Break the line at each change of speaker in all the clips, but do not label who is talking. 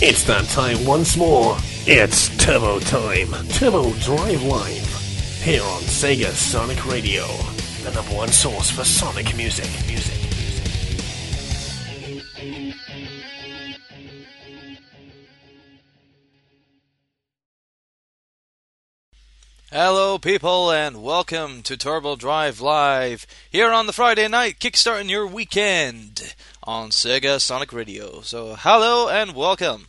It's that time once more. It's Turbo Time. Turbo Drive Live. Here on Sega Sonic Radio. The number one source for Sonic music. Music.
Hello, people, and welcome to Turbo Drive Live here on the Friday night, kickstarting your weekend on Sega Sonic Radio. So, hello and welcome.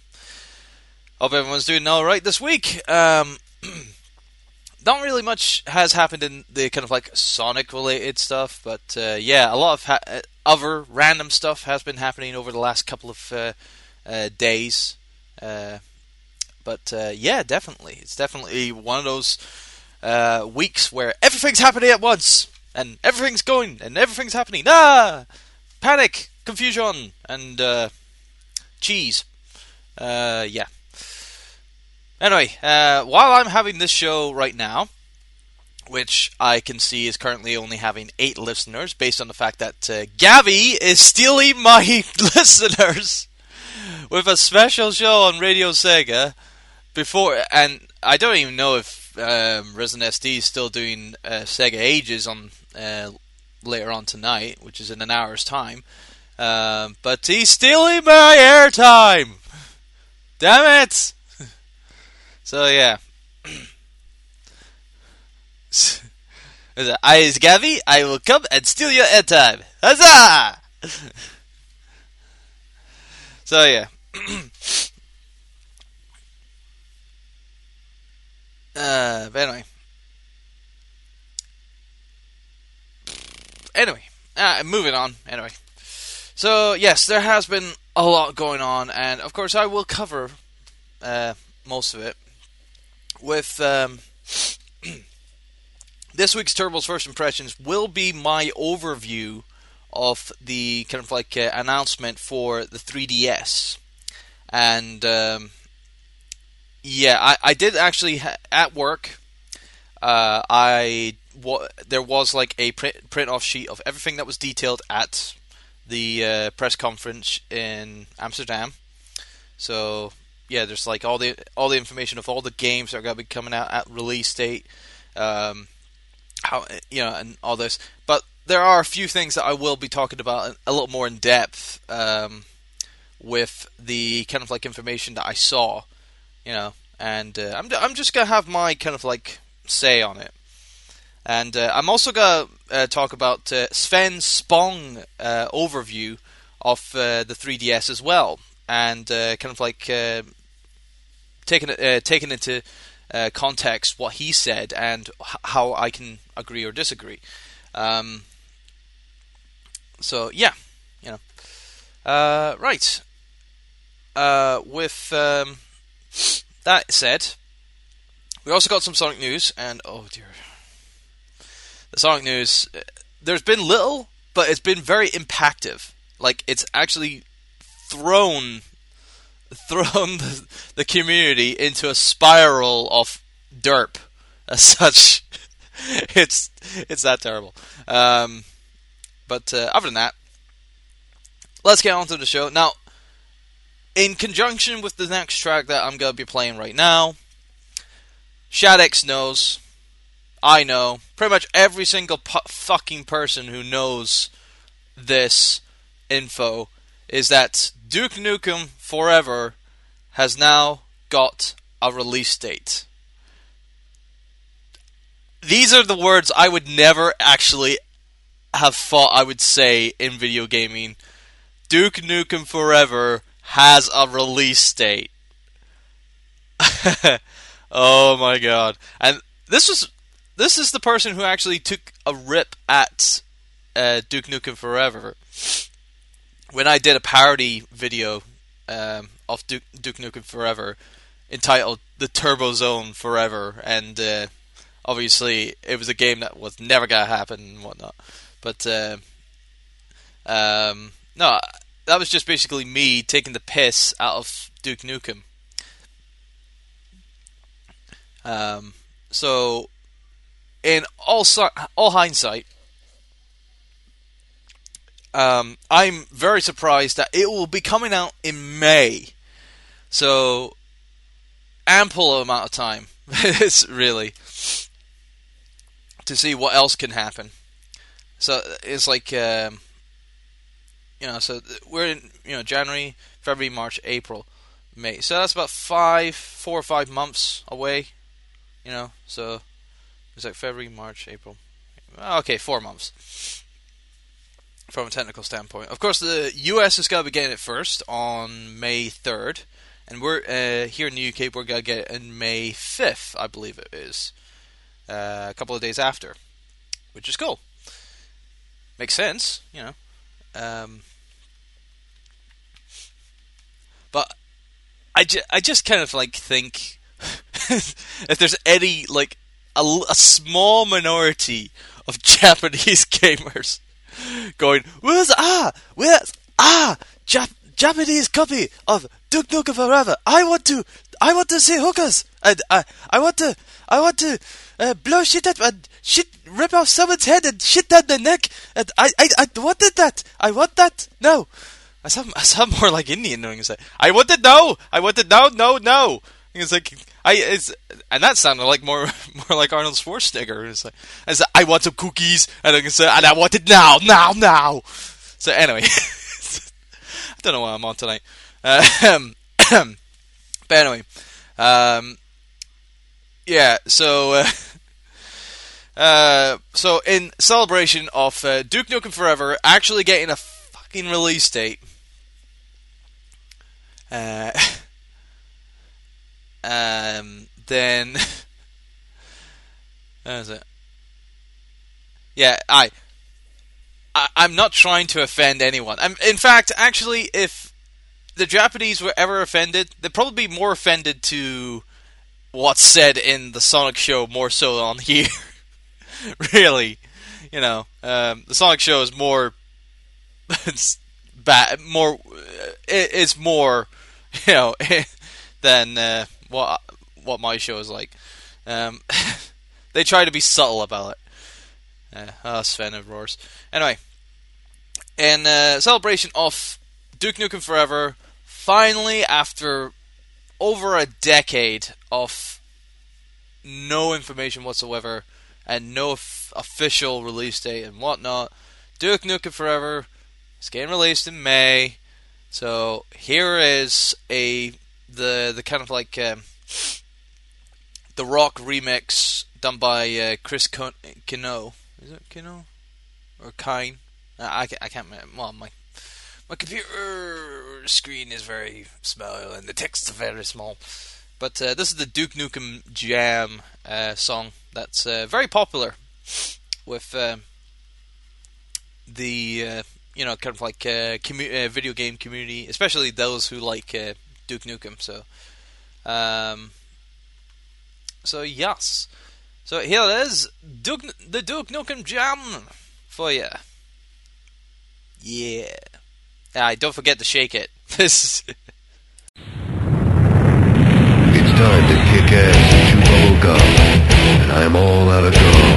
Hope everyone's doing all right this week. Um, not really much has happened in the kind of like Sonic related stuff, but uh, yeah, a lot of ha- uh, other random stuff has been happening over the last couple of uh, uh, days. Uh, but uh, yeah, definitely, it's definitely one of those uh, weeks where everything's happening at once and everything's going and everything's happening. Ah, panic, confusion, and uh, cheese. Uh, yeah. Anyway, uh, while I'm having this show right now, which I can see is currently only having eight listeners, based on the fact that uh, Gavvie is stealing my listeners with a special show on Radio Sega before, and I don't even know if um, Resident SD is still doing uh, Sega Ages on uh, later on tonight, which is in an hour's time. Um, but he's stealing my airtime. Damn it! so yeah. I is Gavvie. I will come and steal your airtime. Huzzah! so yeah. Uh, but anyway. Anyway, uh, moving on. Anyway. So, yes, there has been a lot going on, and of course, I will cover uh, most of it with. Um, this week's Turbo's First Impressions will be my overview of the kind of like uh, announcement for the 3DS. And. Um, yeah, I, I did actually ha- at work. Uh, I wa- there was like a print print off sheet of everything that was detailed at the uh, press conference in Amsterdam. So yeah, there's like all the all the information of all the games that are going to be coming out at release date, um, how you know, and all this. But there are a few things that I will be talking about a little more in depth um, with the kind of like information that I saw you know, and uh, I'm I'm just gonna have my kind of like say on it, and uh, I'm also gonna uh, talk about uh, Sven Spong uh, overview of uh, the 3DS as well, and kind of like taking taking into context what he said and h- how I can agree or disagree. Um, so yeah, you know, right. with um, that said, we also got some Sonic news, and oh dear, the Sonic news. There's been little, but it's been very impactful. Like it's actually thrown thrown the, the community into a spiral of derp as such. it's it's that terrible. Um, but uh, other than that, let's get on to the show now in conjunction with the next track that I'm going to be playing right now, Shadex knows, I know, pretty much every single pu- fucking person who knows this info is that Duke Nukem Forever has now got a release date. These are the words I would never actually have thought I would say in video gaming. Duke Nukem Forever has a release date. oh my god. And this was this is the person who actually took a rip at uh, Duke Nukem Forever when I did a parody video um, of Duke, Duke, Nukem Forever entitled "The Turbo Zone Forever," and uh, obviously it was a game that was never gonna happen and whatnot. But uh, um, no, that was just basically me taking the piss out of Duke Nukem. Um, so, in all all hindsight, um, I'm very surprised that it will be coming out in May. So ample amount of time. it's really to see what else can happen. So it's like um, you know, so we're in you know January, February, March, April, May. So that's about five, four or five months away. You know, so it's like February, March, April. Okay, four months from a technical standpoint. Of course, the US is going to be getting it first on May 3rd, and we're uh, here in the UK. We're going to get it on May 5th, I believe it is, uh, a couple of days after, which is cool. Makes sense, you know. Um, but I, ju- I just kind of like think if there's any like a, a small minority of Japanese gamers going, where's ah, where's ah, Jap- Japanese copy of Duke Nukem Forever. I want to, I want to see hookers, and I, I want to, I want to uh, blow shit up and shit, rip off someone's head and shit down their neck. And I, I, I wanted that. I want that. No. I sound, I sound more like Indian knowing say, I wanted no. I wanted no, no, no. It's like I it's and that sounded like more more like Arnold Schwarzenegger. It's like I said, I want some cookies, and I say, and I want it now, now, now. So anyway, I don't know why I'm on tonight. Um, but anyway, um, yeah. So. Uh, uh, so in celebration of uh, Duke Nukem Forever actually getting a fucking release date, uh, um, then is it? Yeah, I, I, I'm not trying to offend anyone. I'm, in fact, actually, if the Japanese were ever offended, they'd probably be more offended to what's said in the Sonic Show more so on here. really, you know, um, the Sonic Show is more, it's bad, more, it, it's more, you know, than uh, what what my show is like. Um, they try to be subtle about it. Uh, oh, Sven of roars. Anyway, in uh, celebration of Duke Nukem Forever, finally after over a decade of no information whatsoever and no f- official release date and whatnot, Duke Nukem Forever is getting released in May. So here is a the the kind of like um, the rock remix done by uh, Chris Kino. Is it Kino or Kine? I, I can't. Well, my my computer screen is very small and the text is very small. But uh, this is the Duke Nukem Jam uh, song that's uh, very popular with um, the uh, you know kind of like uh, commu- uh, video game community, especially those who like Duke Nukem. So, um, so yes. So here it is, Duke, the Duke Nukem Jam for you. Yeah. Ah, don't forget to shake it. This.
it's time to kick ass and chew bubble gum, and I'm all out of gum.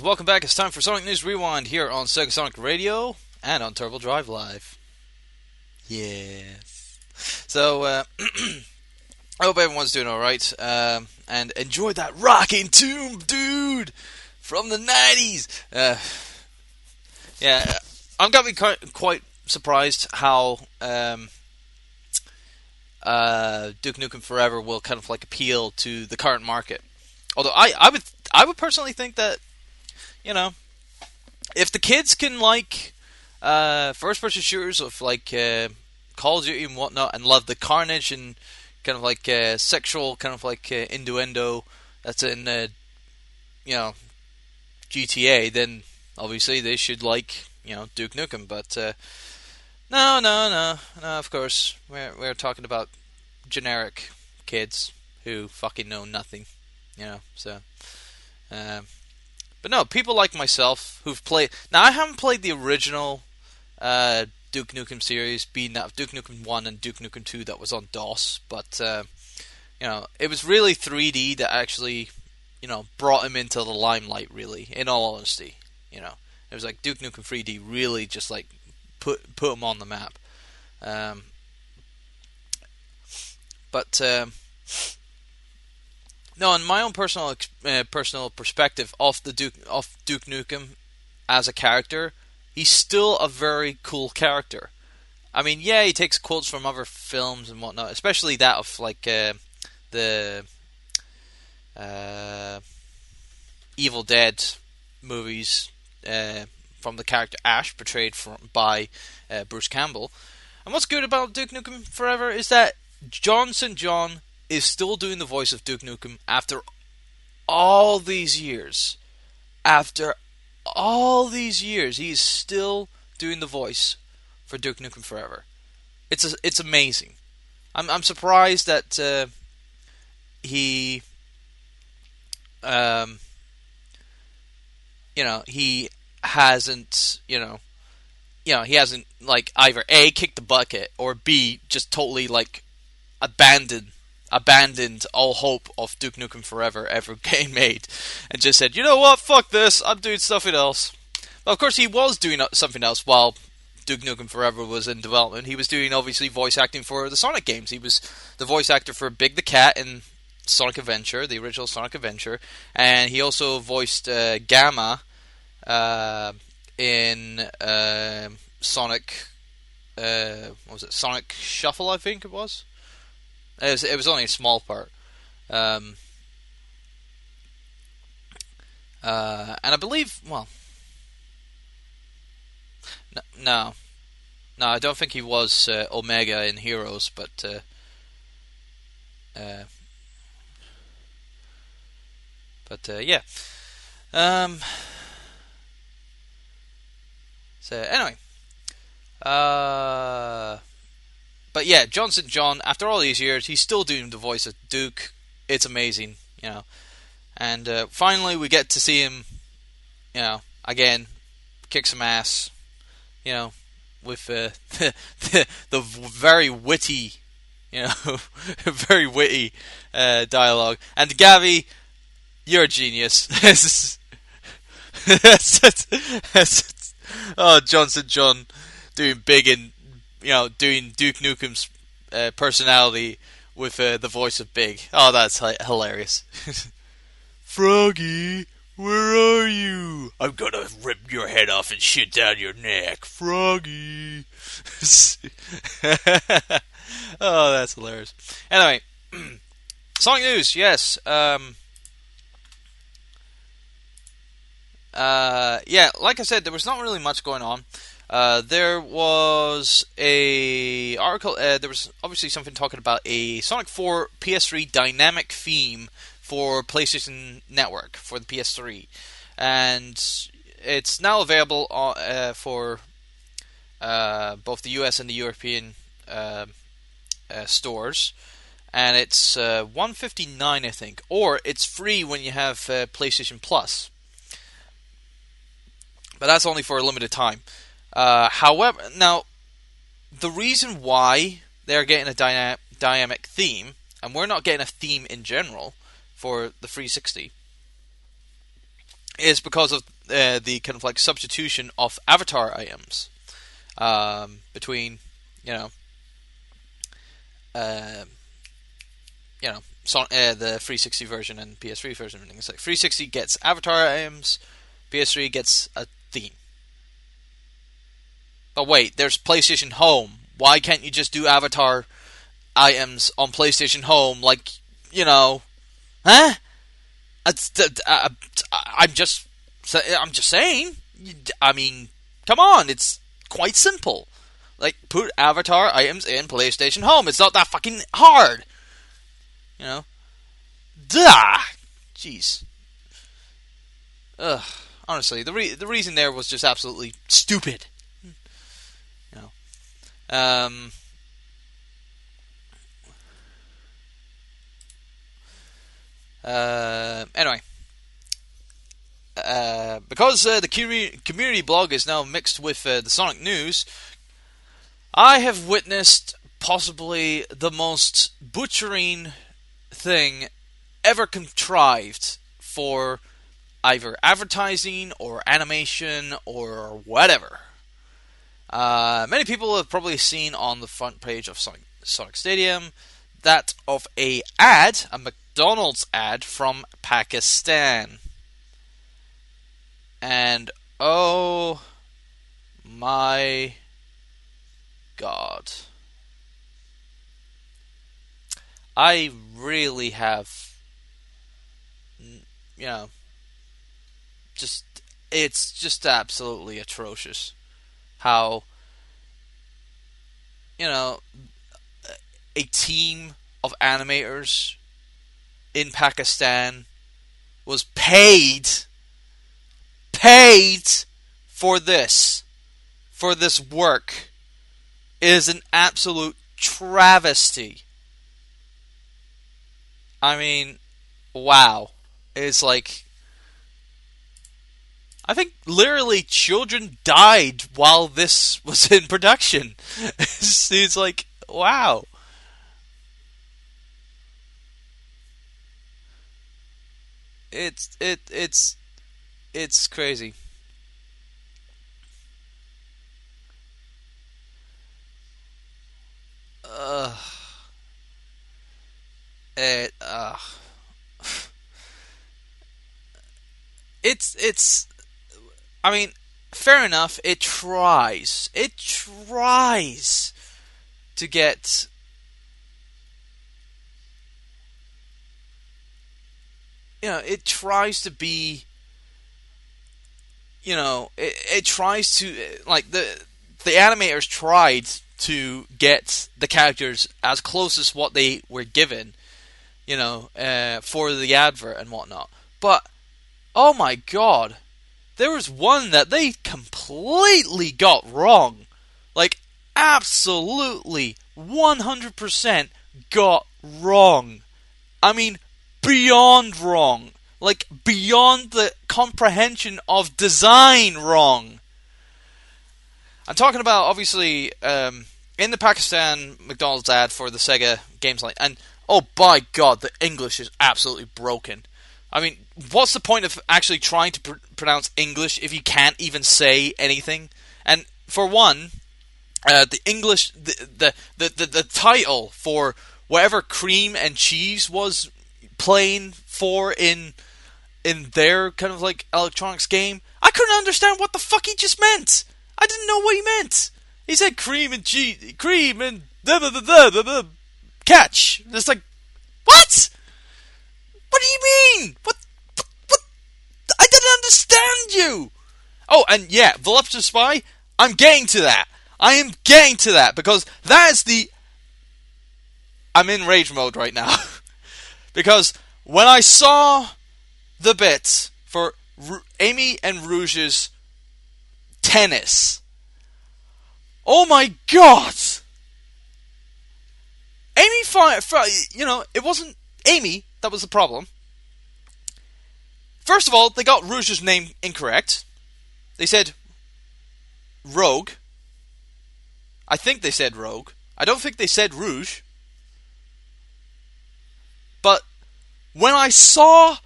Welcome back. It's time for Sonic News Rewind here on Sega Sonic Radio and on Turbo Drive Live. Yes. So, uh, I hope everyone's doing alright um, and enjoy that rocking tune, dude, from the 90s. Uh, yeah, I'm going to be quite, quite surprised how um, uh, Duke Nukem Forever will kind of like appeal to the current market. Although I, I would I would personally think that you know if the kids can like uh, first person shooters of like uh, Call of Duty and whatnot and love the carnage and kind of like uh, sexual kind of like uh, innuendo that's in uh, you know GTA, then obviously they should like you know Duke Nukem. But uh, no, no, no, no. Of course, we're we're talking about generic kids who fucking know nothing, you know. So, um, but no, people like myself who've played. Now I haven't played the original uh, Duke Nukem series, being that Duke Nukem One and Duke Nukem Two that was on DOS, but uh, you know it was really 3D that actually you know brought him into the limelight. Really, in all honesty, you know it was like Duke Nukem 3D really just like put put him on the map. Um, but um, no, in my own personal uh, personal perspective of the Duke of Duke Nukem as a character, he's still a very cool character. I mean, yeah, he takes quotes from other films and whatnot, especially that of like uh, the uh, Evil Dead movies uh, from the character Ash, portrayed from, by uh, Bruce Campbell. And what's good about Duke Nukem Forever is that John St. John is still doing the voice of Duke Nukem after all these years. After all these years, he is still doing the voice for Duke Nukem Forever. It's a, it's amazing. I'm I'm surprised that uh, he um you know he hasn't you know you know he hasn't like either a kicked the bucket or b just totally like abandoned abandoned all hope of Duke Nukem Forever ever getting made, and just said, you know what, fuck this, I'm doing something else. Well, of course, he was doing something else while Duke Nukem Forever was in development. He was doing obviously voice acting for the Sonic games. He was the voice actor for Big the Cat in Sonic Adventure, the original Sonic Adventure, and he also voiced uh, Gamma uh, in uh, Sonic. Uh, what was it? Sonic Shuffle, I think it was. It was, it was only a small part. Um, uh, and I believe, well, no, no, I don't think he was uh, Omega in Heroes, but uh, uh, but uh, yeah. Um, so anyway, uh, but yeah, John St. John. After all these years, he's still doing the voice of Duke. It's amazing, you know. And uh, finally, we get to see him, you know, again, kick some ass, you know, with uh, the, the very witty, you know, very witty uh, dialogue. And Gavvie, you're a genius. oh, John St. John doing big in you know, doing Duke Nukem's uh, personality with uh, the voice of Big. Oh, that's hi- hilarious. Froggy, where are you? I'm gonna rip your head off and shit down your neck, Froggy. oh, that's hilarious. Anyway, Sonic News, yes. Um, uh, yeah, like I said, there was not really much going on. Uh, there was a article. Uh, there was obviously something talking about a Sonic 4 PS3 dynamic theme for PlayStation Network for the PS3, and it's now available uh, for uh, both the US and the European uh, uh, stores. And it's 159, I think, or it's free when you have PlayStation Plus. But that's only for a limited time. Uh, however, now the reason why they're getting a dyna- dynamic theme, and we're not getting a theme in general for the 360, is because of uh, the kind of like substitution of avatar items um, between you know uh, you know so, uh, the 360 version and PS3 version. It's like 360 gets avatar items, PS3 gets a theme. But wait, there's PlayStation Home. Why can't you just do avatar items on PlayStation Home? Like, you know, huh? Uh, uh, I'm just, I'm just saying. I mean, come on, it's quite simple. Like, put avatar items in PlayStation Home. It's not that fucking hard. You know? Duh! Jeez. Ugh. Honestly, the re- the reason there was just absolutely stupid. Um. Uh, anyway, uh, because uh, the community blog is now mixed with uh, the Sonic news, I have witnessed possibly the most butchering thing ever contrived for either advertising or animation or whatever. Uh, many people have probably seen on the front page of Sonic, Sonic Stadium that of a ad, a McDonald's ad from Pakistan. And oh my god. I really have, you know, just, it's just absolutely atrocious how, you know, a team of animators in Pakistan was paid, paid for this, for this work. Is an absolute travesty. I mean, wow. It's like. I think literally children died while this was in production. it's, it's like, wow. It's it it's it's crazy. Ugh it uh, it's it's I mean fair enough it tries it tries to get you know it tries to be you know it, it tries to like the the animators tried to get the characters as close as what they were given you know, uh, for the advert and whatnot. But oh my god, there was one that they completely got wrong. Like absolutely 100% got wrong. I mean, beyond wrong. Like beyond the comprehension of design wrong. I'm talking about obviously um, in the Pakistan McDonald's ad for the Sega games line, and oh by God, the English is absolutely broken. I mean, what's the point of actually trying to pr- pronounce English if you can't even say anything? And for one, uh, the English, the, the, the, the, the title for whatever cream and cheese was playing for in in their kind of like electronics game, I couldn't understand what the fuck he just meant. I didn't know what he meant. He said cream and cheese, cream and da da da da catch. It's like, what? What do you mean? What? What? what? I didn't understand you. Oh, and yeah, Voluptuous Spy. I'm getting to that. I am getting to that because that is the. I'm in rage mode right now because when I saw the bit for Amy and Rouge's tennis, oh my god! Amy, fi- you know, it wasn't Amy that was the problem. First of all, they got Rouge's name incorrect. They said Rogue. I think they said Rogue. I don't think they said Rouge. But when I saw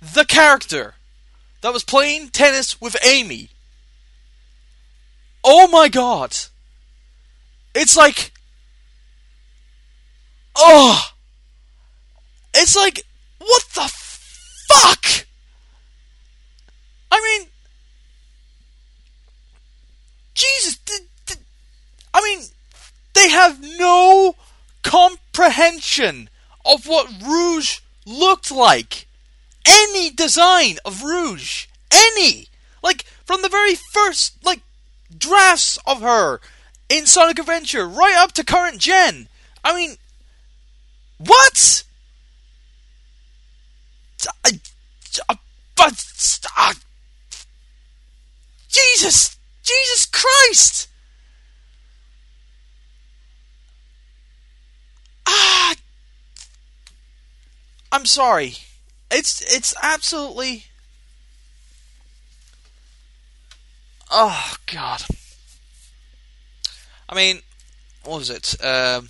the character that was playing tennis with Amy. Oh my god. It's like. Oh! It's like. What the fuck? I mean. Jesus. I mean. They have no comprehension of what Rouge looked like. Any design of Rouge. Any! Like, from the very first, like, drafts of her in Sonic Adventure, right up to current gen. I mean, what? But Jesus, Jesus Christ! Ah, I'm sorry. It's it's absolutely. Oh God. I mean, what was it? Um,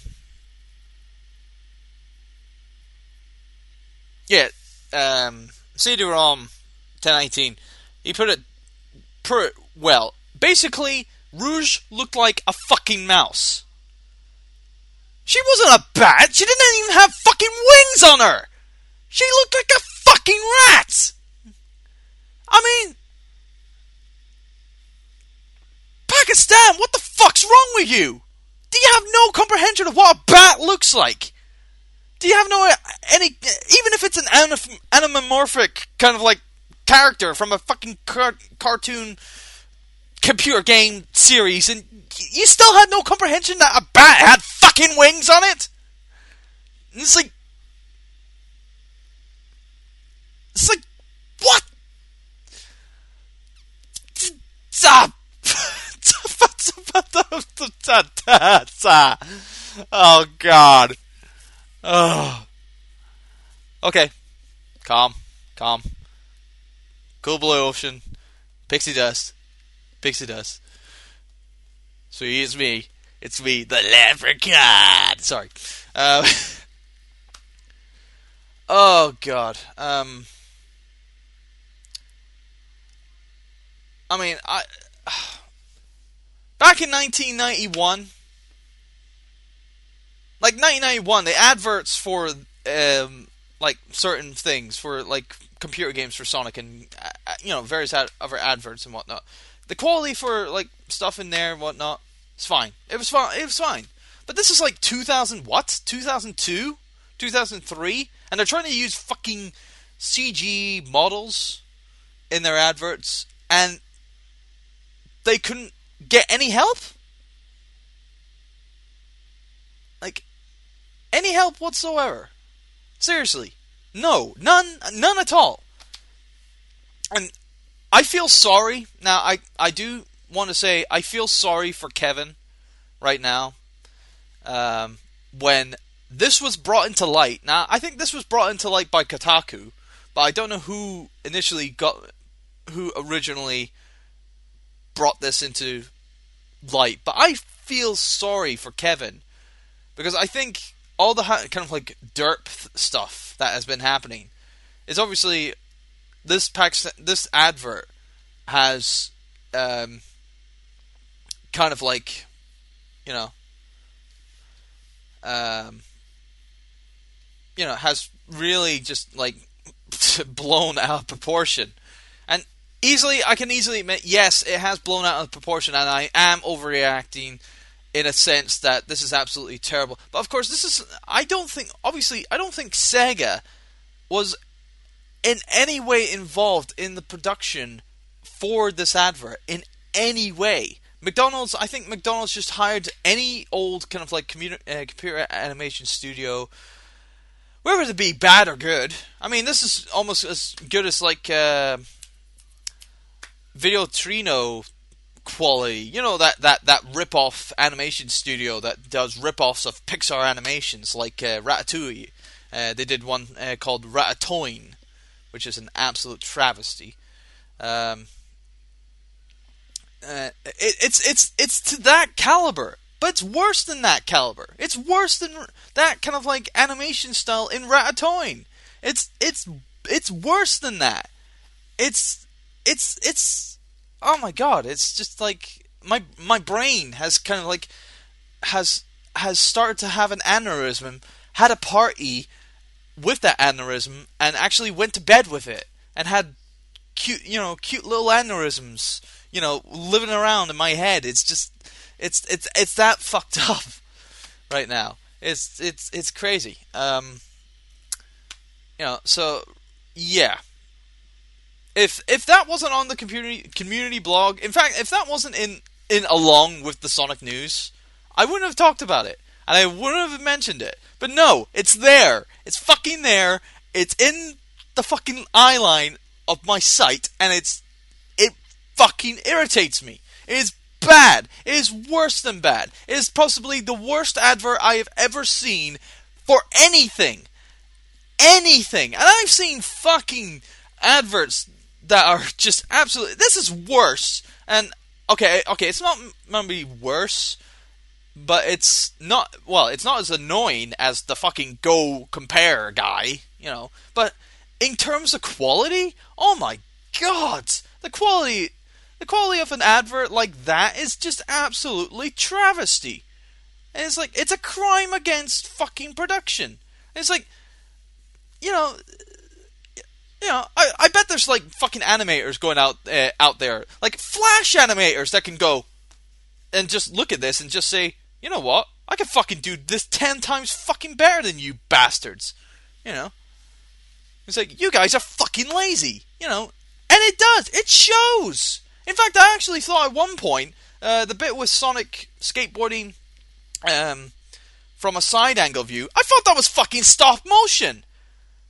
yeah, um, CD-ROM 1019. He put it, put it well. Basically, Rouge looked like a fucking mouse. She wasn't a bat. She didn't even have fucking wings on her. She looked like a fucking rat. I mean, Pakistan, what the fuck's wrong with you? Do you have no comprehension of what a bat looks like? Do you have no uh, any even if it's an anamorphic kind of like character from a fucking car- cartoon computer game series and you still had no comprehension that a bat had fucking wings on it? And it's like It's like what? Oh God. Oh. Okay. Calm. Calm. Cool blue ocean. Pixie dust. Pixie dust. So it's me. It's me, the leprechaun. Sorry. Um, oh God. Um. I mean, I back in 1991, like 1991, the adverts for um, like certain things for like computer games for Sonic and uh, you know various ad- other adverts and whatnot. The quality for like stuff in there and whatnot, it's fine. It was fine. It was fine. But this is like 2000 what? 2002, 2003, and they're trying to use fucking CG models in their adverts, and they couldn't get any help? Any help whatsoever? Seriously. No, none, none at all. And I feel sorry. Now, I, I do want to say I feel sorry for Kevin right now. Um, when this was brought into light. Now, I think this was brought into light by Kotaku, but I don't know who initially got, who originally brought this into light. But I feel sorry for Kevin because I think all the kind of like derp stuff that has been happening is obviously this pack this advert has um, kind of like you know um, you know has really just like blown out of proportion. And easily, I can easily admit, yes, it has blown out of proportion, and I am overreacting in a sense that this is absolutely terrible. But of course, this is. I don't think. Obviously, I don't think Sega was in any way involved in the production for this advert in any way. McDonald's, I think McDonald's just hired any old kind of like computer, uh, computer animation studio, whether it be bad or good. I mean, this is almost as good as like. Uh, Video Brinquedo quality. You know that that that rip-off animation studio that does rip-offs of Pixar animations like uh, Ratatouille. Uh, they did one uh, called Ratatoing, which is an absolute travesty. Um, uh, it, it's it's it's to that caliber, but it's worse than that caliber. It's worse than that kind of like animation style in Ratatoing. It's it's it's worse than that. It's it's it's oh my god, it's just like my my brain has kind of like has has started to have an aneurysm, had a party with that aneurysm, and actually went to bed with it, and had cute you know cute little aneurysms, you know, living around in my head. It's just it's it's it's that fucked up right now. It's it's it's crazy. Um, you know, so yeah. If if that wasn't on the community community blog, in fact, if that wasn't in in along with the Sonic news, I wouldn't have talked about it and I wouldn't have mentioned it. But no, it's there. It's fucking there. It's in the fucking eye line of my sight, and it's it fucking irritates me. It is bad. It is worse than bad. It is possibly the worst advert I have ever seen for anything. Anything. And I've seen fucking adverts that are just absolutely. This is worse. And okay, okay, it's not maybe worse, but it's not. Well, it's not as annoying as the fucking Go Compare guy, you know. But in terms of quality, oh my god, the quality, the quality of an advert like that is just absolutely travesty. And it's like it's a crime against fucking production. And it's like, you know, you know, I, I bet there's like fucking animators going out uh, out there, like Flash animators that can go and just look at this and just say, you know what, I can fucking do this ten times fucking better than you bastards. You know, it's like you guys are fucking lazy. You know, and it does. It shows. In fact, I actually thought at one point uh, the bit with Sonic skateboarding um, from a side angle view, I thought that was fucking stop motion.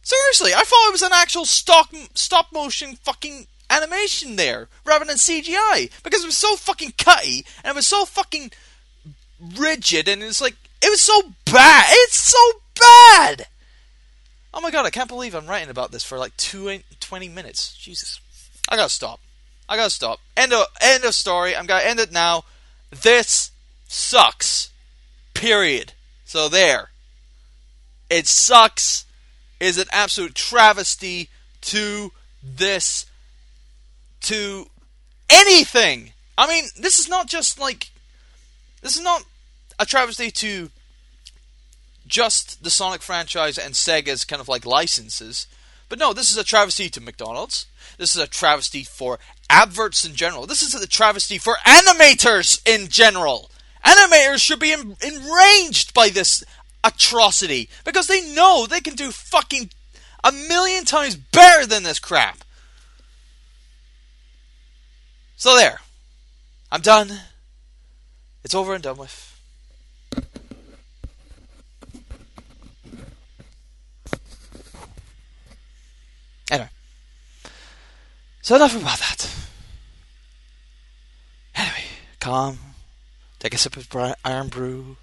Seriously, I thought it was an actual stock stop motion fucking animation there rather than CGI because it was so fucking cutty and it was so fucking rigid and it's like it was so bad. It's so bad. Oh my god, I can't believe I'm writing about this for like two, 20 minutes. Jesus. I gotta stop. I gotta stop. End of end of story. I'm gonna end it now. This sucks. Period. So there. It sucks is an absolute travesty to this to anything. I mean, this is not just like this is not a travesty to just the Sonic franchise and Sega's kind of like licenses. But no, this is a travesty to McDonald's. This is a travesty for adverts in general. This is a travesty for animators in general. Animators should be enraged by this atrocity because they know they can do fucking a million times better than this crap. So there. I'm done. It's over and done with. Anyway. So enough about that. Anyway, calm. Take a sip of Irn-Bru.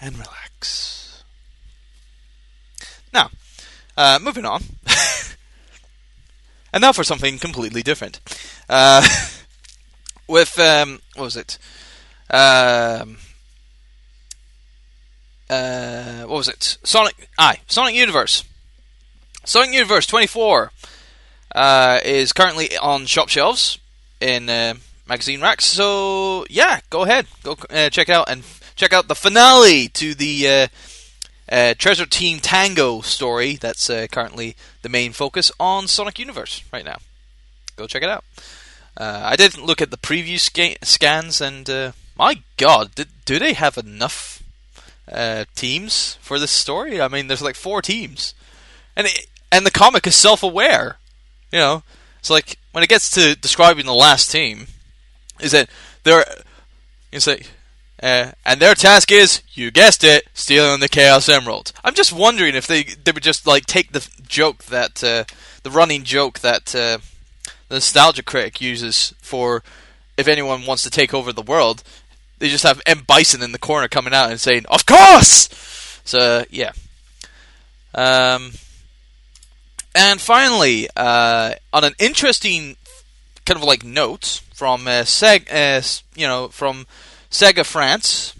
And relax. Now, uh, moving on. and now for something completely different. Uh, with, um, what was it? Um, uh, what was it? Sonic, aye, Sonic Universe. Sonic Universe 24 uh, is currently on shop shelves in uh, magazine racks. So yeah, go ahead, go uh, check it out and check out the finale to the uh, uh, Treasure Team Tango story. That's uh, currently the main focus on Sonic Universe right now. Go check it out. Uh, I didn't look at the preview sca- scans, and my God, did, do they have enough teams for this story? I mean, there's like four teams, and it, and the comic is self-aware. You know, it's like when it gets to describing the last team, is that they're you say uh, and their task is, you guessed it, stealing the Chaos Emeralds. I'm just wondering if they they would just like take the joke that uh, the running joke that uh, the nostalgia critic uses for if anyone wants to take over the world, they just have M Bison in the corner coming out and saying, "Of course." So yeah. Um, and finally, uh, on an interesting kind of like note from uh, Seg, uh, you know, from Sega France,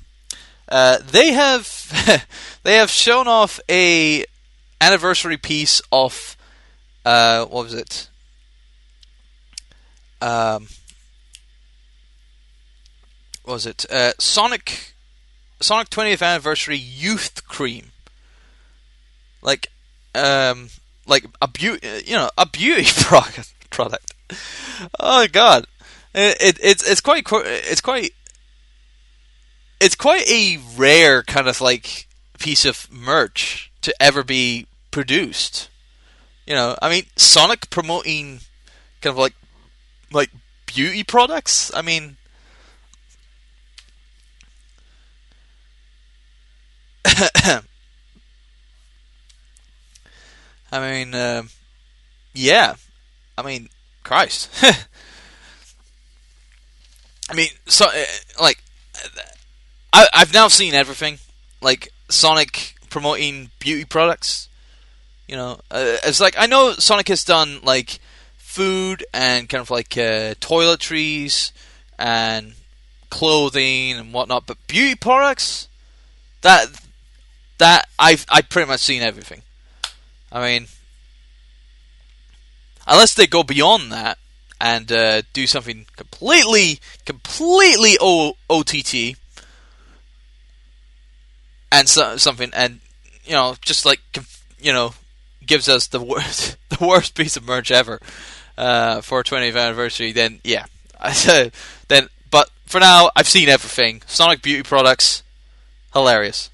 uh, they have they have shown off a anniversary piece of uh, what was it? Um, what was it uh, Sonic Sonic 20th anniversary youth cream? Like, um, like a beauty, you know, a beauty product. Oh God, it, it it's it's quite it's quite it's quite a rare kind of like piece of merch to ever be produced. You know, I mean, Sonic promoting kind of like like beauty products. I mean, I mean, uh, yeah. I mean, Christ. I mean, so uh, like, I, I've now seen everything. Like Sonic promoting beauty products. You know, uh, it's like I know Sonic has done like food and kind of like uh, toiletries and clothing and whatnot, but beauty products that that I've I pretty much seen everything. I mean, unless they go beyond that and uh, do something completely, completely o- OTT, and so, something, and you know, just like you know, gives us the worst, the worst piece of merch ever uh, for 20th anniversary, then yeah, I then. But for now, I've seen everything. Sonic beauty products, hilarious,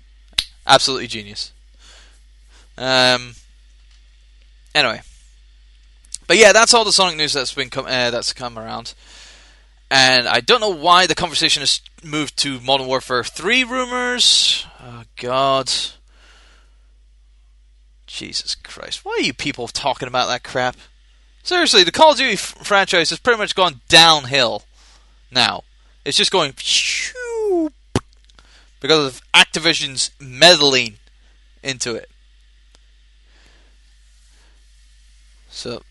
absolutely genius. Um. Anyway, but yeah, that's all the Sonic news that's been com- uh, that's come around. And I don't know why the conversation has moved to Modern Warfare 3 rumors. Oh, God. Jesus Christ. Why are you people talking about that crap? Seriously, the Call of Duty f- franchise has pretty much gone downhill now. It's just going because of Activision's meddling into it. So,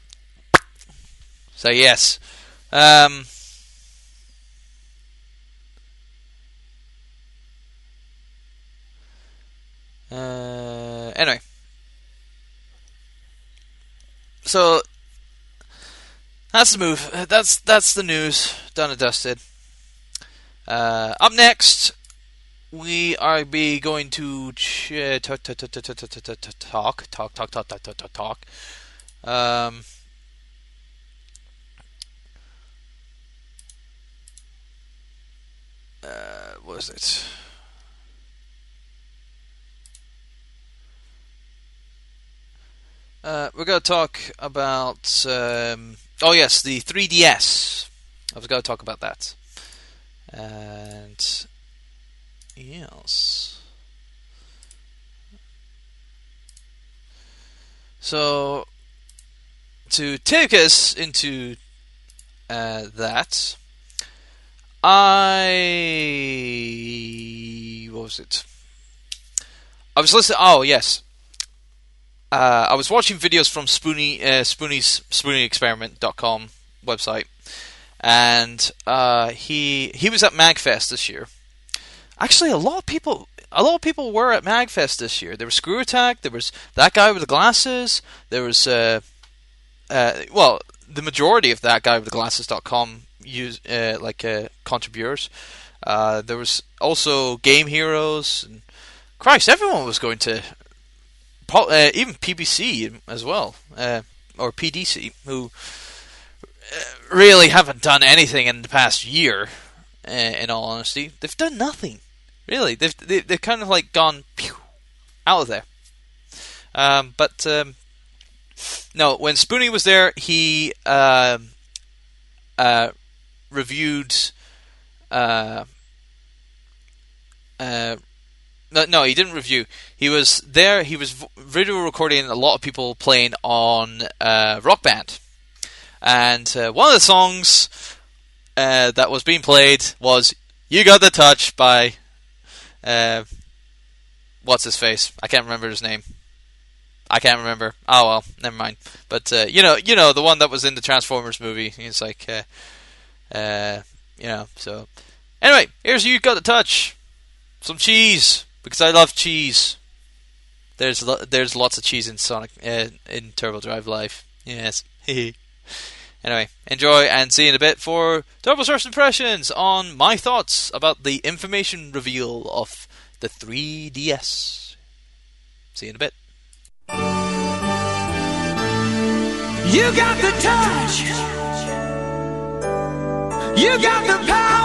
so yes. Um, uh, anyway. So that's the move. That's that's the news. Done and dusted. Uh, up next, we are be going to talk talk talk talk talk talk talk talk. Um, uh, what is it? Uh, we're going to talk about. Um, oh, yes, the 3DS. I was going to talk about that. And. Yes. So, to take us into uh, that, I. What was it? I was listening. Oh, yes uh, I was watching videos from Spoony uh, Spoony's SpoonyExperiment.com website, and uh, he he was at Magfest this year. Actually, a lot of people a lot of people were at Magfest this year. There was Screw Attack. There was that guy with the glasses. There was uh, uh, well, the majority of that guy with the glasses.com use uh, like uh, contributors. Uh, there was also Game Heroes and Christ, everyone was going to uh, even PBC as well, uh, or PDC, who uh, really haven't done anything in the past year. Uh, in all honesty, they've done nothing. Really, they've they, have they have kind of like gone pew, out of there. Um, but um, no, when Spoony was there, he um, uh, reviewed. Uh, uh, no, no, he didn't review. He was there. He was video recording a lot of people playing on uh, Rock Band, and uh, one of the songs uh, that was being played was "You Got the Touch" by uh, what's his face? I can't remember his name. I can't remember. Oh well, never mind. But uh, you know, you know the one that was in the Transformers movie. He's like, uh, you know. So anyway, here's "You Got the Touch." Some cheese because I love cheese. There's lo- there's lots of cheese in Sonic uh, in Turbo Drive Live. Yes. anyway, enjoy and see you in a bit for Turbo's first impressions on my thoughts about the information reveal of the 3DS. See you in a bit.
You got the touch. You got the power.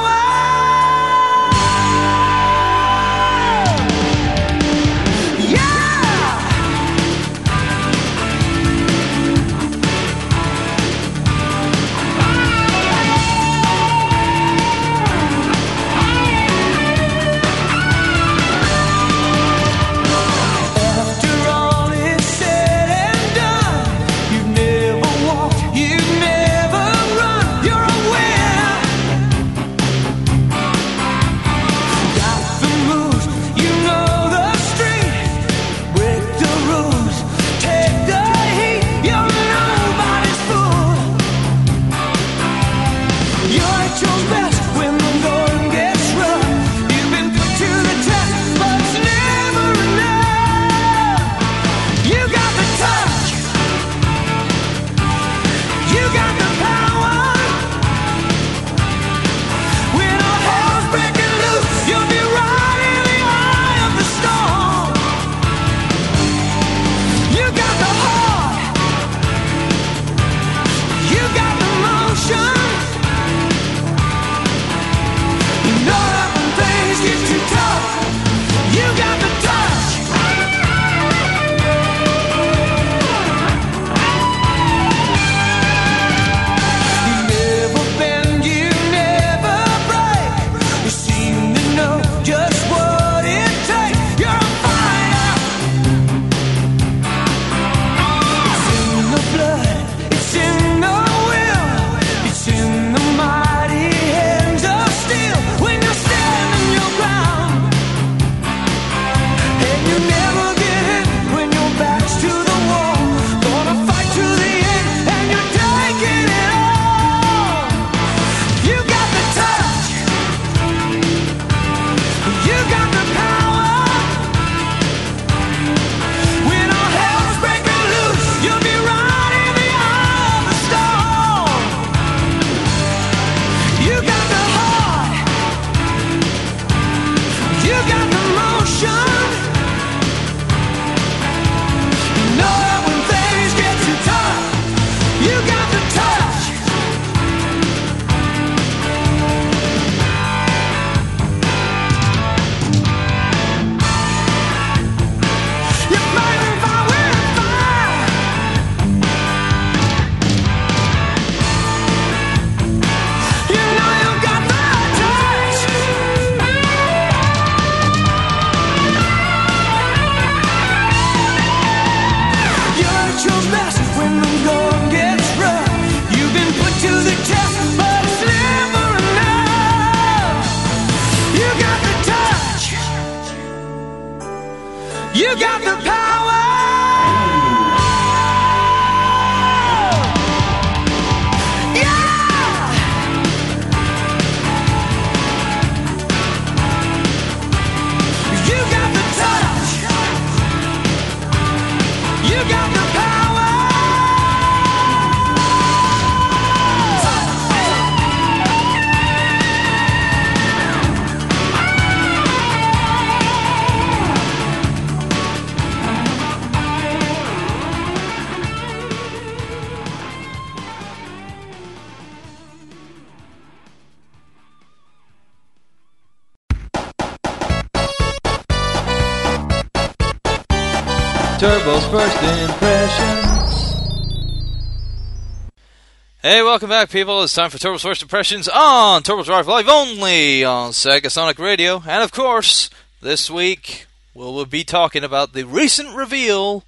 Welcome back, people. It's time for Turbo's first impressions on Turbo Drive Live only on Sega Sonic Radio. And of course, this week we'll be talking about the recent reveal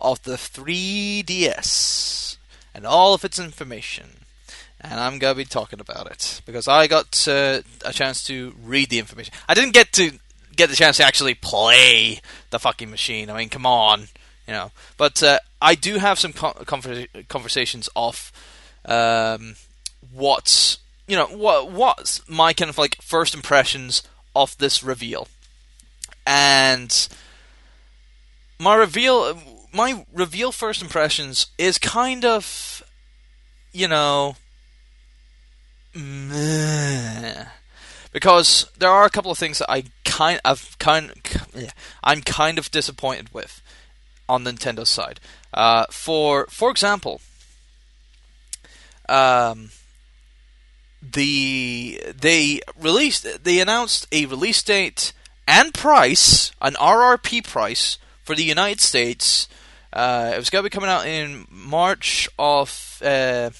of the 3DS and all of its information. And I'm going to be talking about it because I got uh, a chance to read the information. I didn't get to get the chance to actually play the fucking machine. I mean, come on, you know. But uh, I do have some con- conversa- conversations off um, what's you know what what's my kind of like first impressions of this reveal, and my reveal, my reveal first impressions is kind of, you know, meh. because there are a couple of things that I kind of kind, I'm kind of disappointed with on Nintendo's side. Uh, for for example, um, the they released they announced a release date and price, an RRP price for the United States. Uh, it was going to be coming out in March of uh,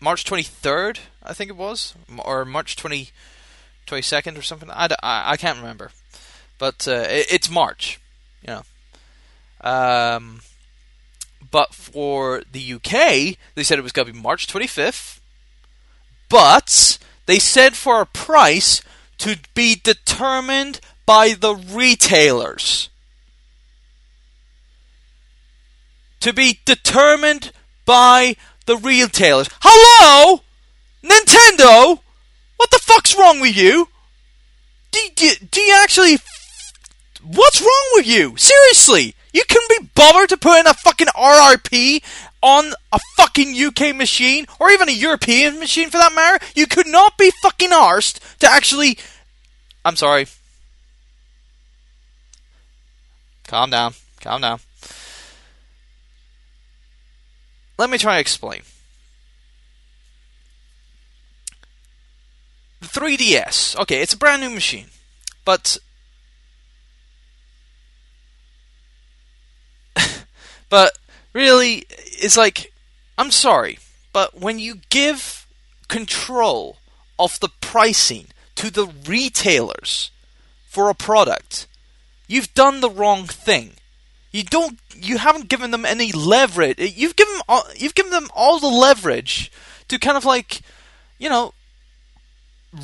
March 23rd, I think it was, or March 20, 22nd or something. I I can't remember, but uh, it, it's March, you know. Um, but for the UK, they said it was going to be March 25th. But they said for a price to be determined by the retailers. To be determined by the retailers. Hello? Nintendo? What the fuck's wrong with you? Do, do, do you actually. What's wrong with you? Seriously? You couldn't be bothered to put in a fucking RRP on a fucking UK machine, or even a European machine for that matter? You could not be fucking arsed to actually. I'm sorry. Calm down. Calm down. Let me try to explain. The 3DS. Okay, it's a brand new machine. But. But really, it's like. I'm sorry, but when you give control of the pricing to the retailers for a product, you've done the wrong thing. You don't. You haven't given them any leverage. You've given. All, you've given them all the leverage to kind of like, you know,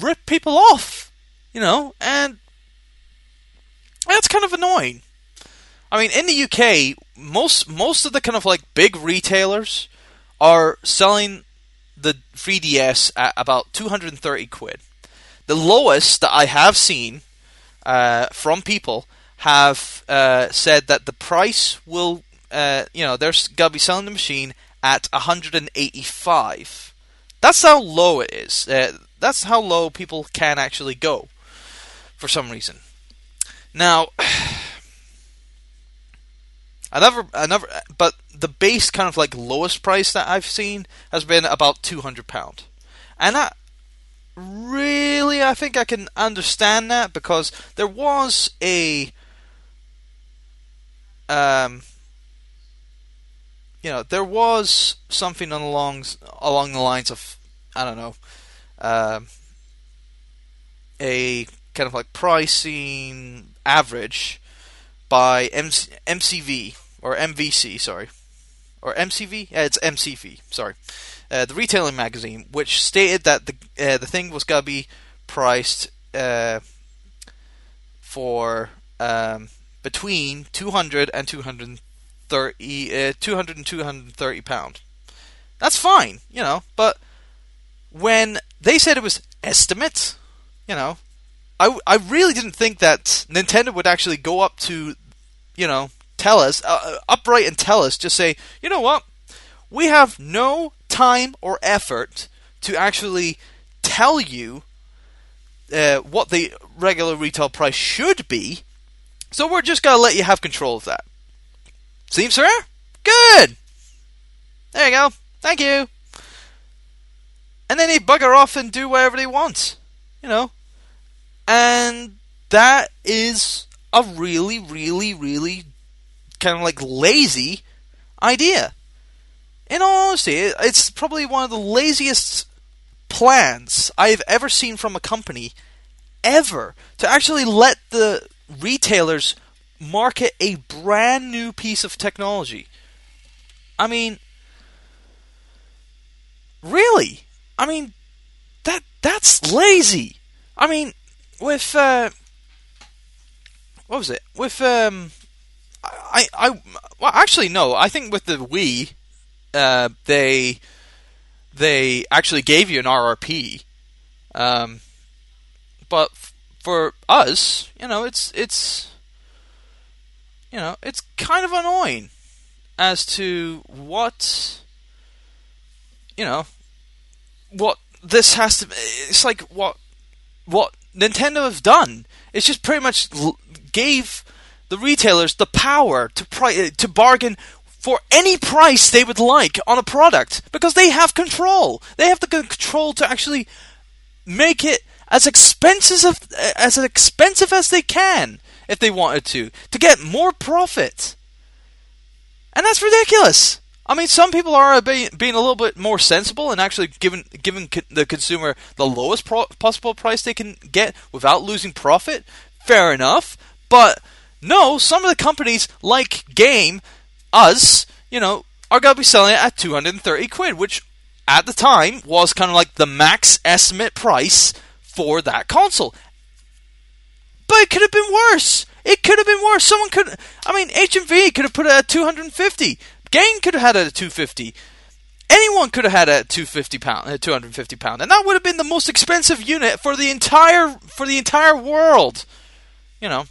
rip people off. You know, and that's kind of annoying. I mean, in the UK, most most of the kind of like big retailers are selling the 3DS at about 230 quid. The lowest that I have seen uh, from people have uh, said that the price will, uh, you know, they're gonna be selling the machine at 185. That's how low it is. Uh, that's how low people can actually go, for some reason. Now, another, another, but the base kind of like lowest price that I've seen has been about 200 pound, and that really, I think I can understand that because there was a um, you know, there was something along along the lines of I don't know, um, a kind of like pricing average by MC, MCV or MVC, sorry, or MCV. Yeah, it's MCV. Sorry, uh, the retailing magazine, which stated that the uh, the thing was gonna be priced uh, for um, between 200 and 230, uh, 200 and 230 pound. That's fine, you know, but when they said it was estimates, you know, I, I really didn't think that Nintendo would actually go up to, you know, tell us, uh, upright and tell us, just say, you know what, we have no time or effort to actually tell you uh, what the regular retail price should be, so we're just going to let you have control of that. Seems fair? Good! There you go. Thank you. And then he bugger off and do whatever he wants. You know? And that is a really, really, really kind of like lazy idea. In all honesty, it's probably one of the laziest plans I've ever seen from a company ever to actually let the retailers market a brand new piece of technology. I mean, really? I mean, that that's lazy. I mean, with uh, what was it? With um, I I well actually no, I think with the Wii, uh, they they actually gave you an RRP. Um, but f- for us, you know, it's it's you know, it's kind of annoying as to what, you know, what this has to. It's like what what Nintendo have done. It's just pretty much gave the retailers the power to pri- uh, to bargain for any price they would like on a product because they have control. They have the control to actually make it as expensive as, uh, as expensive as they can if they wanted to to get more profit. And that's ridiculous. I mean, some people are being a little bit more sensible and actually giving giving the consumer the lowest pro- possible price they can get without losing profit. Fair enough, but no, some of the companies like Game, us, you know, are going to be selling it at 230 quid, which at the time was kind of like the max estimate price for that console. But it could have been worse. It could have been worse. Someone could. I mean, HMV could have put it at 250. Game could have had it at 250. Anyone could have had it at 250 pound, uh, 250 pound, and that would have been the most expensive unit for the entire for the entire world. You know.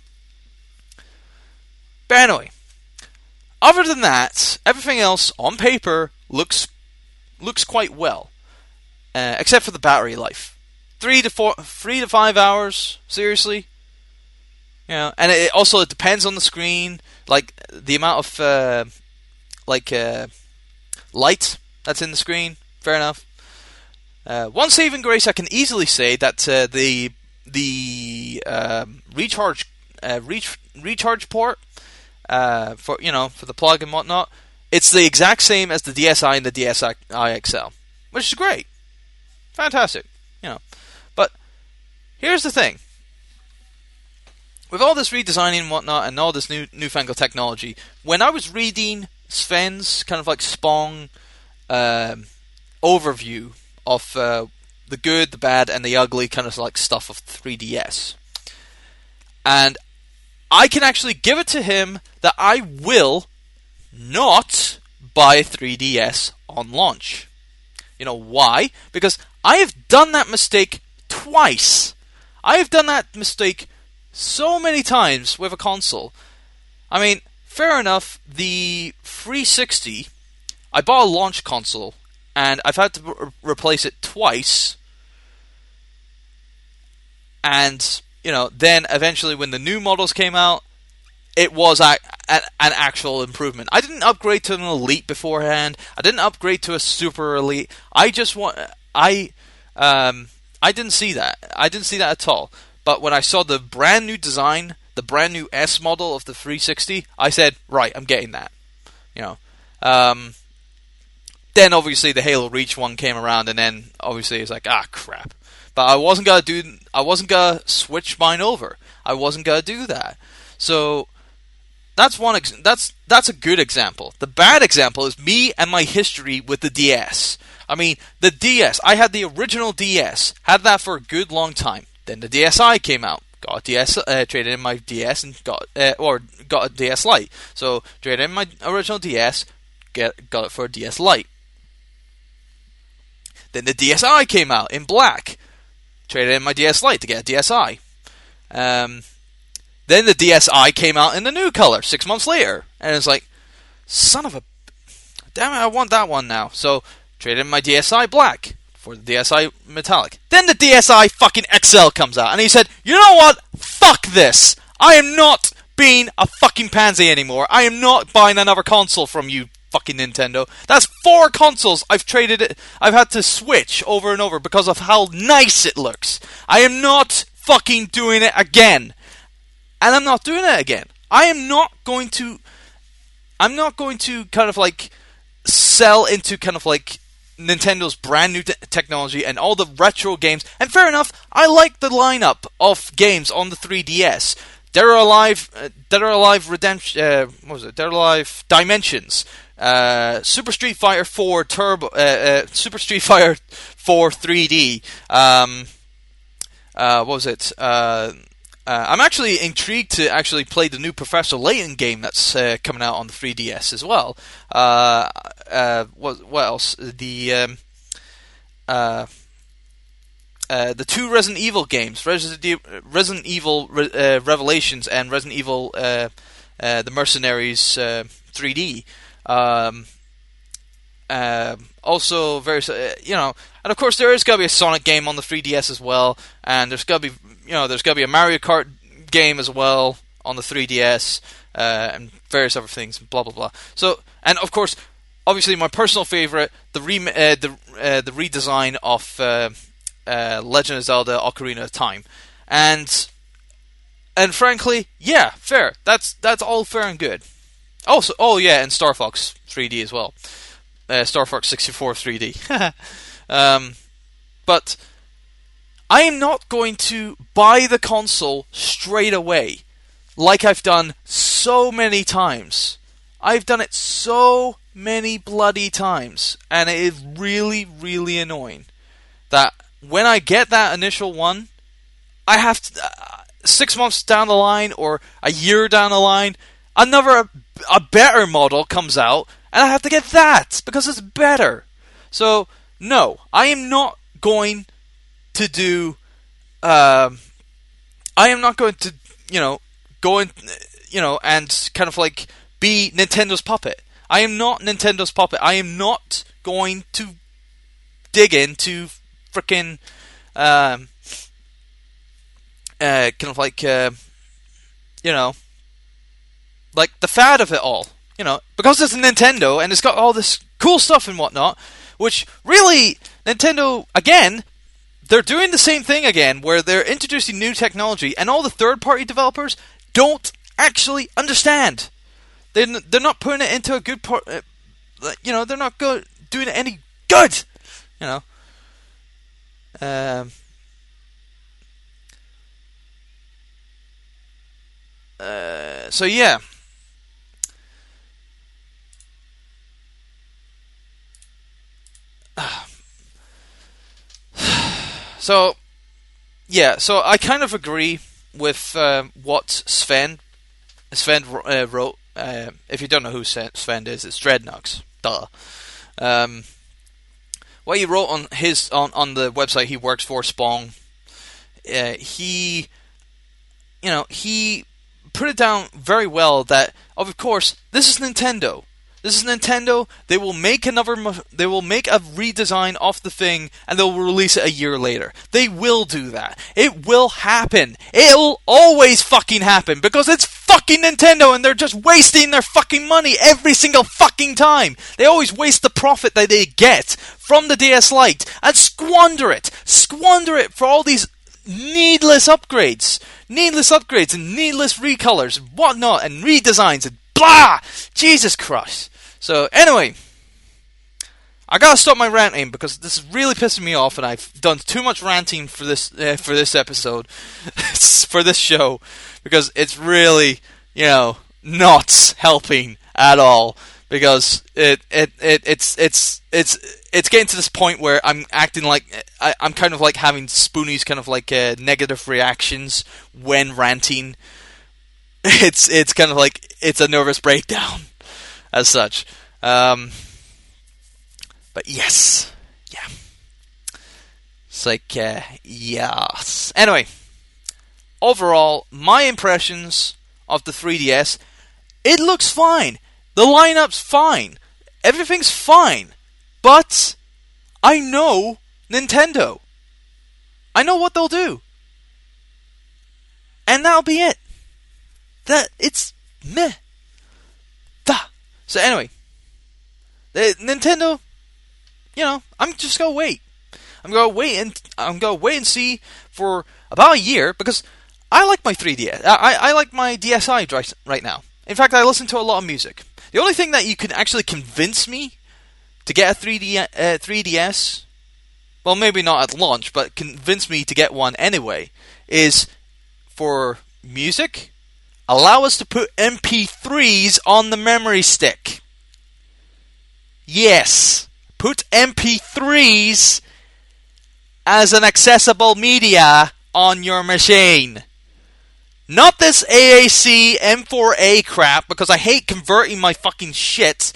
But anyway, other than that, everything else on paper looks looks quite well, uh, except for the battery life. Three to four, three to five hours. Seriously, you know, and it also it depends on the screen, like the amount of uh, like uh, light that's in the screen. Fair enough. Uh, one saving grace, I can easily say that uh, the the um, recharge uh, reach, recharge port uh, for you know for the plug and whatnot, it's the exact same as the DSi and the DSi XL, which is great, fantastic, you know. But here's the thing: with all this redesigning and whatnot, and all this new newfangled technology, when I was reading Sven's kind of like Spong um, overview of uh, the good, the bad, and the ugly kind of like stuff of 3DS, and I can actually give it to him that I will not buy a 3DS on launch. You know why? Because I have done that mistake twice. I have done that mistake so many times with a console. I mean, fair enough, the 360, I bought a launch console and I've had to re- replace it twice. And, you know, then eventually when the new models came out, it was a, a, an actual improvement. I didn't upgrade to an elite beforehand. I didn't upgrade to a super elite. I just want I um I didn't see that. I didn't see that at all. But when I saw the brand new design, the brand new S model of the 360, I said, "Right, I'm getting that." You know. Um then obviously the Halo Reach one came around and then obviously it's like, "Ah, crap." But I wasn't to do I wasn't to switch mine over. I wasn't to do that. So that's one. Ex- that's that's a good example. The bad example is me and my history with the DS. I mean, the DS. I had the original DS. Had that for a good long time. Then the DSi came out. Got DS. Uh, traded in my DS and got uh, or got a DS Lite. So traded in my original DS. Get got it for a DS Lite. Then the DSi came out in black. Traded in my DS Lite to get a DSi. Um, then the DSi came out in the new color six months later, and it's like, son of a, damn it, I want that one now. So traded my DSi black for the DSi metallic. Then the DSi fucking XL comes out, and he said, you know what? Fuck this. I am not being a fucking pansy anymore. I am not buying another console from you. Fucking Nintendo. That's four consoles I've traded it. I've had to switch over and over because of how nice it looks. I am not fucking doing it again and I'm not doing it again. I am not going to. I'm not going to kind of like sell into kind of like Nintendo's brand new te- technology and all the retro games. And fair enough, I like the lineup of games on the 3DS. Dead or Alive, uh, Dead or Alive Redemption. Uh, what was it? Dead or Alive Dimensions. Uh, Super Street Fighter 4 Turbo. Uh, uh, Super Street Fighter 4 3D. Um, uh, what was it? Uh, uh, I'm actually intrigued to actually play the new Professor Layton game that's uh, coming out on the 3DS as well. Uh, uh, what, what else? The um, uh, uh, the two Resident Evil games, Resident, Evil Re- uh, Revelations and Resident Evil uh, uh, the Mercenaries uh, 3D. Um, um, also, very uh, you know, and of course there is gonna be a Sonic game on the 3DS as well, and there's gonna be you know there's gonna be a Mario Kart game as well on the 3DS, uh, and various other things, blah blah blah. So, and of course, obviously my personal favorite, the re- uh, the uh, the redesign of uh, uh, Legend of Zelda: Ocarina of Time, and and frankly, yeah, fair. That's that's all fair and good. Also, oh yeah, and Star Fox 3D as well. Uh, Star Fox 64 3D. um, but I am not going to buy the console straight away, like I've done so many times. I've done it so many bloody times, and it is really, really annoying that when I get that initial one, I have to. Uh, six months down the line or a year down the line, another a better model comes out, and I have to get that because it's better. So no, I am not going to do. Um, I am not going to, you know, go in, you know, and kind of like be Nintendo's puppet. I am not Nintendo's puppet. I am not going to dig into freaking um, uh, kind of like uh, you know, like the fad of it all. You know, because it's a Nintendo and it's got all this cool stuff and whatnot, which really Nintendo again. They're doing the same thing again, where they're introducing new technology, and all the third-party developers don't actually understand. They're n- they're not putting it into a good part. Uh, you know, they're not go- doing it any good. You know. Um, uh, so yeah. So, yeah, so I kind of agree with uh, what Sven Sven uh, wrote. Uh, if you don't know who Sven is, it's Dreadnox. Duh. Um, what he wrote on his on, on the website he works for, Spong. Uh, he, you know, he put it down very well that of course this is Nintendo. This is Nintendo. They will make another. They will make a redesign of the thing, and they'll release it a year later. They will do that. It will happen. It'll always fucking happen because it's fucking Nintendo, and they're just wasting their fucking money every single fucking time. They always waste the profit that they get from the DS Lite and squander it. Squander it for all these needless upgrades, needless upgrades, and needless recolors, and whatnot, and redesigns, and blah. Jesus Christ. So anyway, I gotta stop my ranting because this is really pissing me off, and I've done too much ranting for this uh, for this episode, for this show, because it's really you know not helping at all. Because it, it, it it's it's it's it's getting to this point where I'm acting like I, I'm kind of like having Spoony's kind of like uh, negative reactions when ranting. It's it's kind of like it's a nervous breakdown as such. Um, but yes, yeah. It's like, uh, yes. Anyway, overall, my impressions of the 3DS, it looks fine. The lineup's fine. Everything's fine. But I know Nintendo. I know what they'll do. And that'll be it. That it's meh. So anyway, the, Nintendo, you know, I'm just gonna wait. I'm gonna wait and I'm gonna wait and see for about a year because I like my 3DS. I, I like my DSi right, right now. In fact, I listen to a lot of music. The only thing that you can actually convince me to get a 3D, uh, 3DS, well, maybe not at launch, but convince me to get one anyway, is for music, allow us to put MP3s on the memory stick. Yes, put MP3s as an accessible media on your machine. Not this AAC M4A crap because I hate converting my fucking shit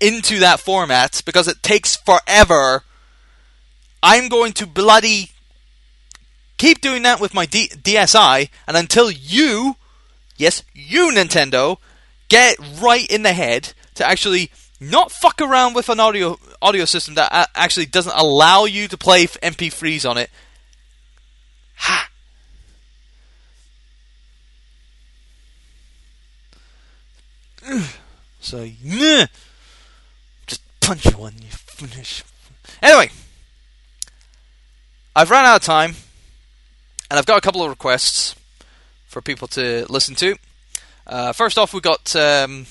into that format because it takes forever. I'm going to bloody keep doing that with my D- DSi and until you, yes, you Nintendo, get right in the head to actually not fuck around with an audio audio system that actually doesn't allow you to play MP3s on it. Ha! So, nah. just punch one. You finish. Anyway, I've run out of time, and I've got a couple of requests for people to listen to. Uh, first off, we got um,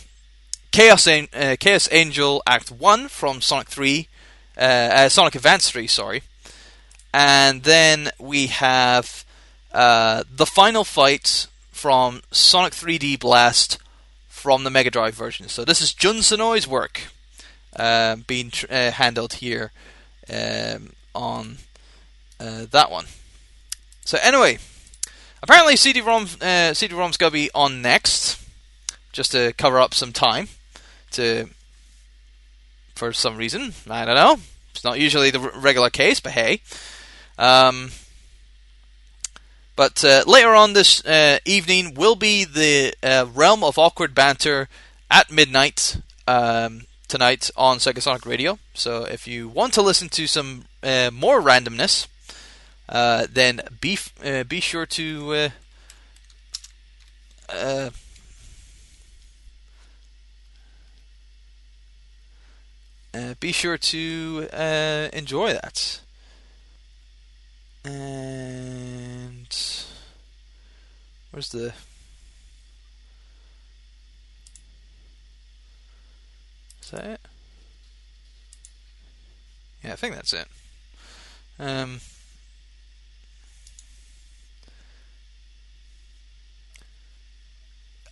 Chaos, An- uh, Chaos Angel Act One from Sonic Three, uh, uh, Sonic Advance Three, sorry, and then we have uh, the final fight from Sonic 3D Blast from the Mega Drive version. So this is Jun Senoue's work uh, being tr- handled here um, on that one. So anyway, apparently CD-ROM uh, CD-ROM's gonna be on next, just to cover up some time. To for some reason, I don't know. It's not usually the regular case, but hey. Um, but uh, later on this uh, evening will be the uh, Realm of Awkward Banter at midnight um, tonight on Sega Sonic Radio. So if you want to listen to some uh, more randomness, uh, then be uh, be sure to. Uh, uh, uh, be sure to uh, enjoy that. And where's the Is that it? Yeah, I think that's it. Um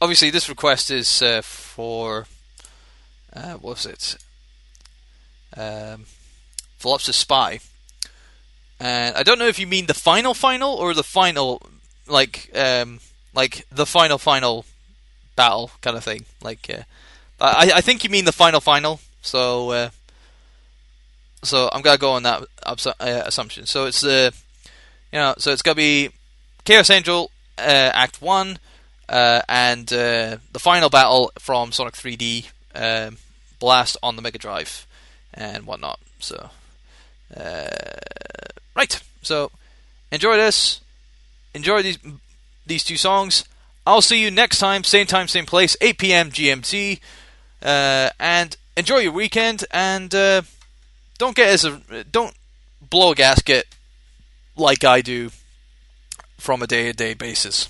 Obviously this request is uh, for uh, what was it? Um Voluptuous Spy. And I don't know if you mean the final final or the final, like, um, like the final final battle kind of thing. Like, uh, I I think you mean the final final. So, uh, so I'm gonna go on that absu- uh, assumption. So it's the, you know, so it's gonna be Chaos Angel uh, Act One, uh, and uh, the final battle from Sonic 3D um, Blast on the Mega Drive and whatnot. So. Uh, right. So enjoy this. Enjoy these these two songs. I'll see you next time, same time, same place, 8 p.m. GMT. Uh, and enjoy your weekend. And uh, don't get as a don't blow a gasket like I do from a day-to-day basis.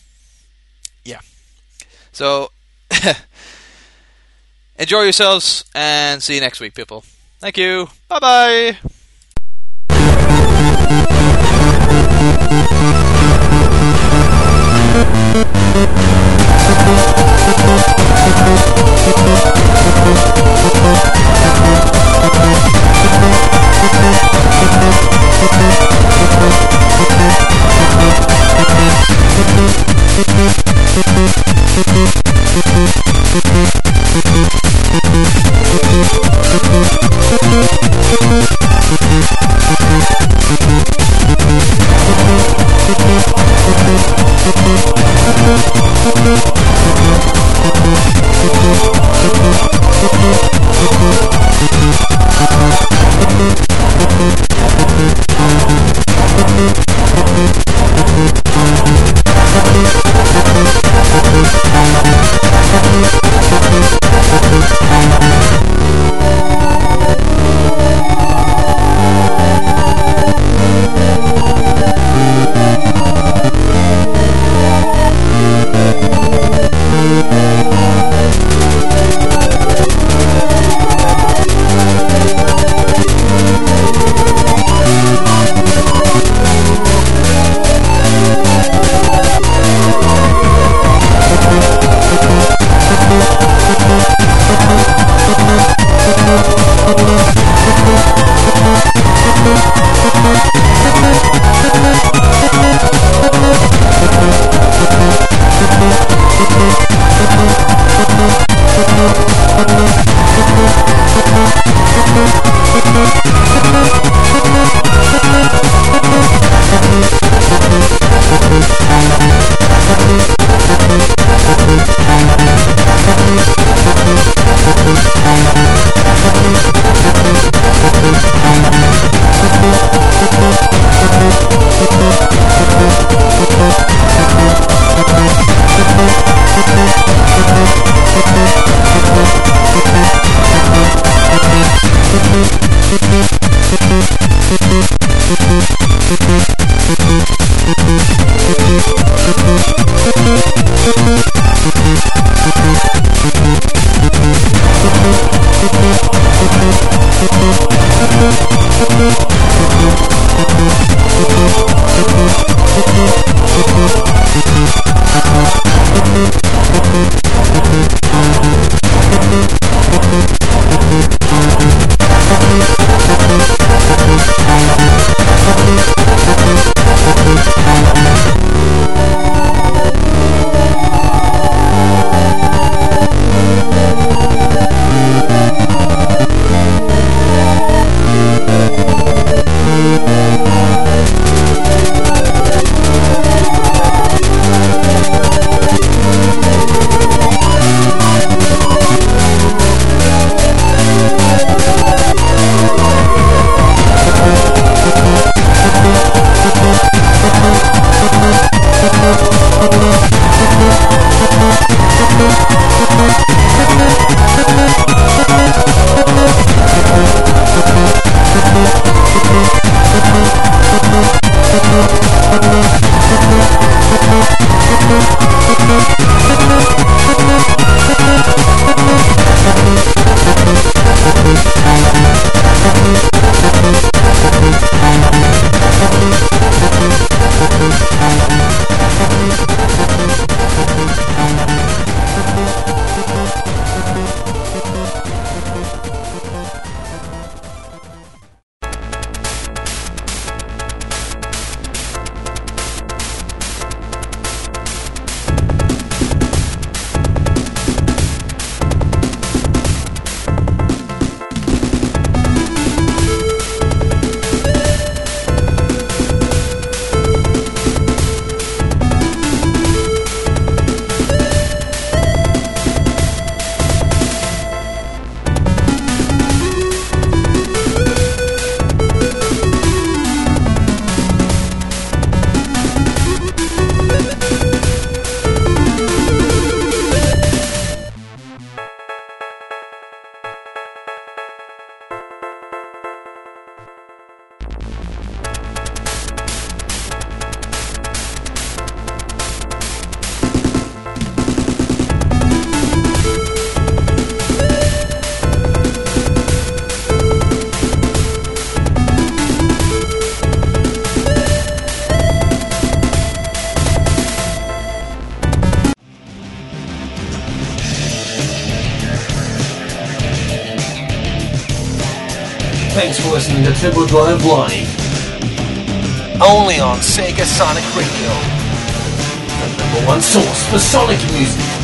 So, enjoy yourselves and see you next week, people. Thank you. Bye bye.
Thank To Drive. Only on Sega Sonic Radio. The number one source for Sonic music.